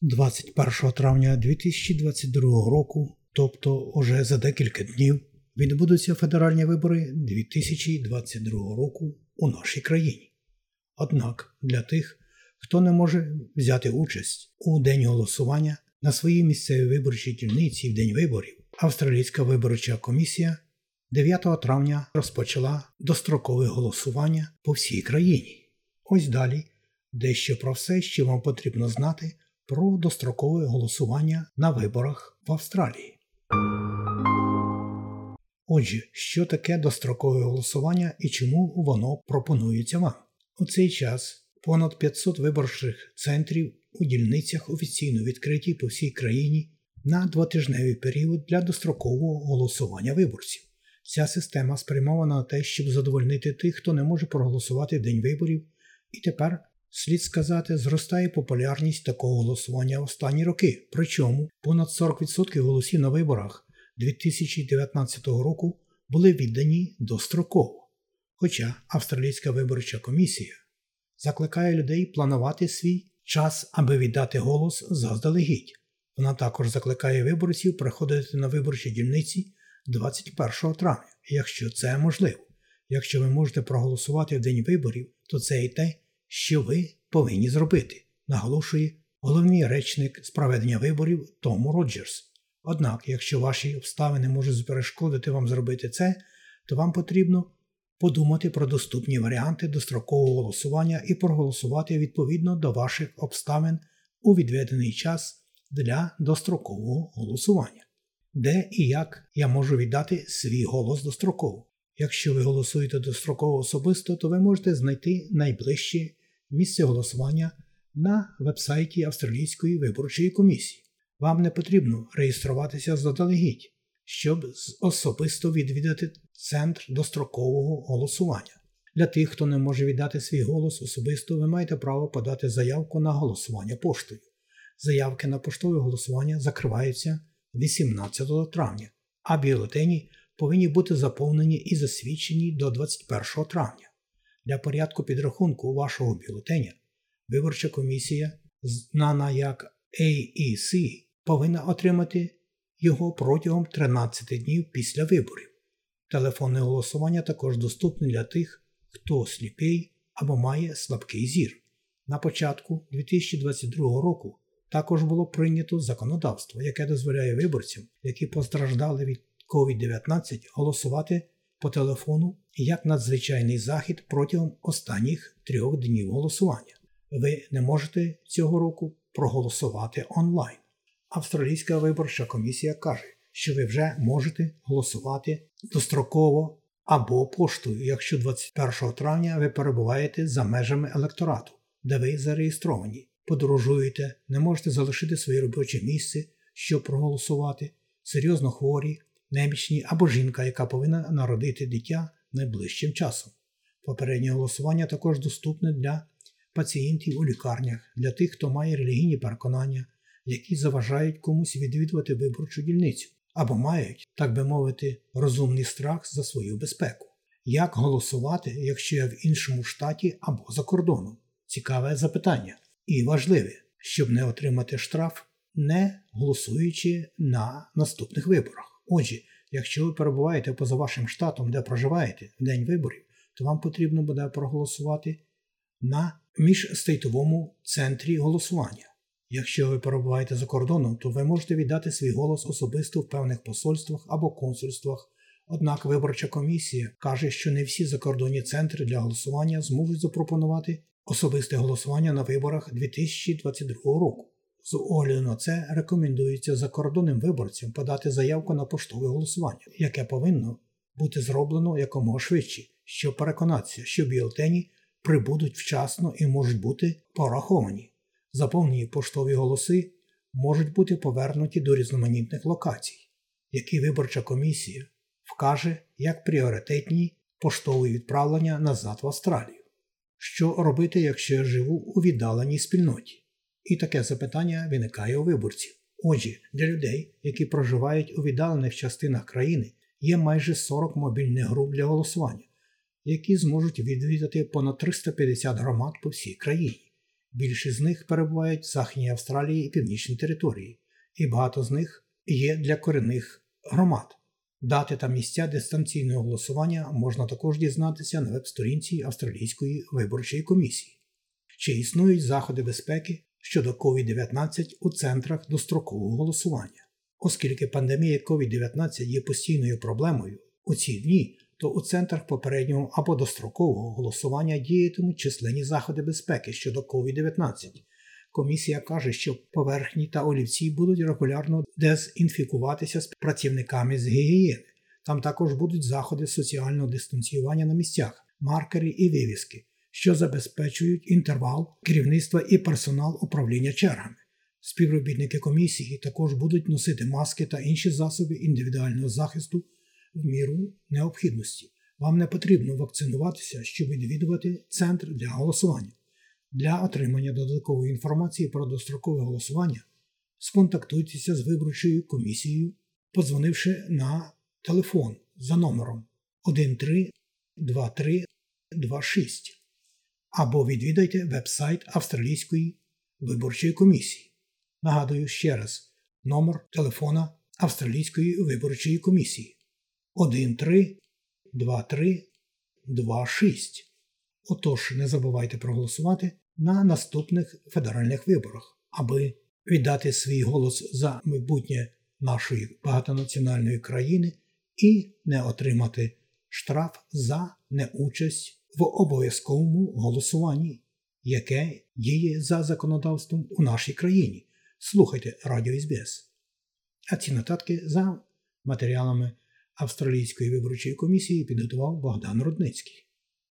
21 травня 2022 року, тобто уже за декілька днів, відбудуться федеральні вибори 2022 року у нашій країні. Однак для тих, хто не може взяти участь у день голосування на своїй місцевій виборчій дільниці в день виборів, Австралійська виборча комісія 9 травня розпочала дострокове голосування по всій країні. Ось далі дещо про все, що вам потрібно знати про дострокове голосування на виборах в Австралії. Отже, що таке дострокове голосування і чому воно пропонується вам? У цей час понад 500 виборчих центрів у дільницях офіційно відкриті по всій країні на двотижневий період для дострокового голосування виборців. Ця система спрямована на те, щоб задовольнити тих, хто не може проголосувати в день виборів, і тепер, слід сказати, зростає популярність такого голосування останні роки. Причому понад 40% голосів на виборах 2019 року були віддані достроково. Хоча Австралійська виборча комісія закликає людей планувати свій час, аби віддати голос заздалегідь. Вона також закликає виборців приходити на виборчі дільниці 21 травня, якщо це можливо. Якщо ви можете проголосувати в день виборів, то це і те, що ви повинні зробити, наголошує головний речник з проведення виборів Тому Роджерс. Однак, якщо ваші обставини можуть перешкодити вам зробити це, то вам потрібно подумати про доступні варіанти дострокового голосування і проголосувати відповідно до ваших обставин у відведений час для дострокового голосування. Де і як я можу віддати свій голос достроково. Якщо ви голосуєте достроково особисто, то ви можете знайти найближче місце голосування на вебсайті Австралійської виборчої комісії. Вам не потрібно реєструватися заздалегідь, щоб особисто відвідати центр дострокового голосування. Для тих, хто не може віддати свій голос особисто, ви маєте право подати заявку на голосування поштою. Заявки на поштове голосування закриваються 18 травня, а бюлетені повинні бути заповнені і засвідчені до 21 травня. Для порядку підрахунку вашого бюлетеня виборча комісія, знана як AEC, повинна отримати його протягом 13 днів після виборів. Телефонне голосування також доступне для тих, хто сліпий або має слабкий зір. На початку 2022 року також було прийнято законодавство, яке дозволяє виборцям, які постраждали від COVID-19, голосувати по телефону як надзвичайний захід протягом останніх трьох днів голосування. Ви не можете цього року проголосувати онлайн. Австралійська виборча комісія каже, що ви вже можете голосувати достроково або поштою, якщо 21 травня ви перебуваєте за межами електорату, де ви зареєстровані, подорожуєте, не можете залишити своє робоче місце, щоб проголосувати, серйозно хворі, немічні або жінка, яка повинна народити дитя найближчим часом. Попереднє голосування також доступне для пацієнтів у лікарнях, для тих, хто має релігійні переконання, які заважають комусь відвідувати виборчу дільницю або мають, так би мовити, розумний страх за свою безпеку. Як голосувати, якщо я в іншому штаті або за кордоном? Цікаве запитання. І важливе, щоб не отримати штраф, не голосуючи на наступних виборах. Отже, якщо ви перебуваєте поза вашим штатом, де проживаєте в день виборів, то вам потрібно буде проголосувати на міжстейтовому центрі голосування. Якщо ви перебуваєте за кордоном, то ви можете віддати свій голос особисто в певних посольствах або консульствах. Однак виборча комісія каже, що не всі закордонні центри для голосування зможуть запропонувати особисте голосування на виборах 2022 року. З огляду на це рекомендується закордонним виборцям подати заявку на поштове голосування, яке повинно бути зроблено якомога швидше, щоб переконатися, що бюлетені прибудуть вчасно і можуть бути пораховані. Заповнені поштові голоси можуть бути повернуті до різноманітних локацій, які виборча комісія вкаже як пріоритетні поштові відправлення назад в Австралію. Що робити, якщо я живу у віддаленій спільноті? І таке запитання виникає у виборців. Отже, для людей, які проживають у віддалених частинах країни, є майже 40 мобільних груп для голосування, які зможуть відвідати понад 350 громад по всій країні. Більшість з них перебувають в Західній Австралії і Північній території, і багато з них є для корінних громад. Дати та місця дистанційного голосування можна також дізнатися на веб-сторінці Австралійської виборчої комісії. Чи існують заходи безпеки щодо COVID-19 у центрах дострокового голосування? Оскільки пандемія COVID-19 є постійною проблемою у ці дні, то у центрах попереднього або дострокового голосування діятимуть численні заходи безпеки щодо COVID-19. Комісія каже, що поверхні та олівці будуть регулярно дезінфікуватися з працівниками з гігієни. Там також будуть заходи соціального дистанціювання на місцях, маркери і вивіски, що забезпечують інтервал керівництва і персонал управління чергами. Співробітники комісії також будуть носити маски та інші засоби індивідуального захисту в міру необхідності. Вам не потрібно вакцинуватися, щоб відвідувати центр для голосування. Для отримання додаткової інформації про дострокове голосування сконтактуйтеся з виборчою комісією, подзвонивши на телефон за номером 132326 або відвідайте веб-сайт Австралійської виборчої комісії. Нагадую ще раз номер телефона Австралійської виборчої комісії 132326. Отож, не забувайте проголосувати на наступних федеральних виборах, аби віддати свій голос за майбутнє нашої багатонаціональної країни і не отримати штраф за неучасть в обов'язковому голосуванні, яке діє за законодавством у нашій країні. Слухайте Радіо СБС. А ці нотатки за матеріалами Австралійської виборчої комісії підготував Богдан Рудницький.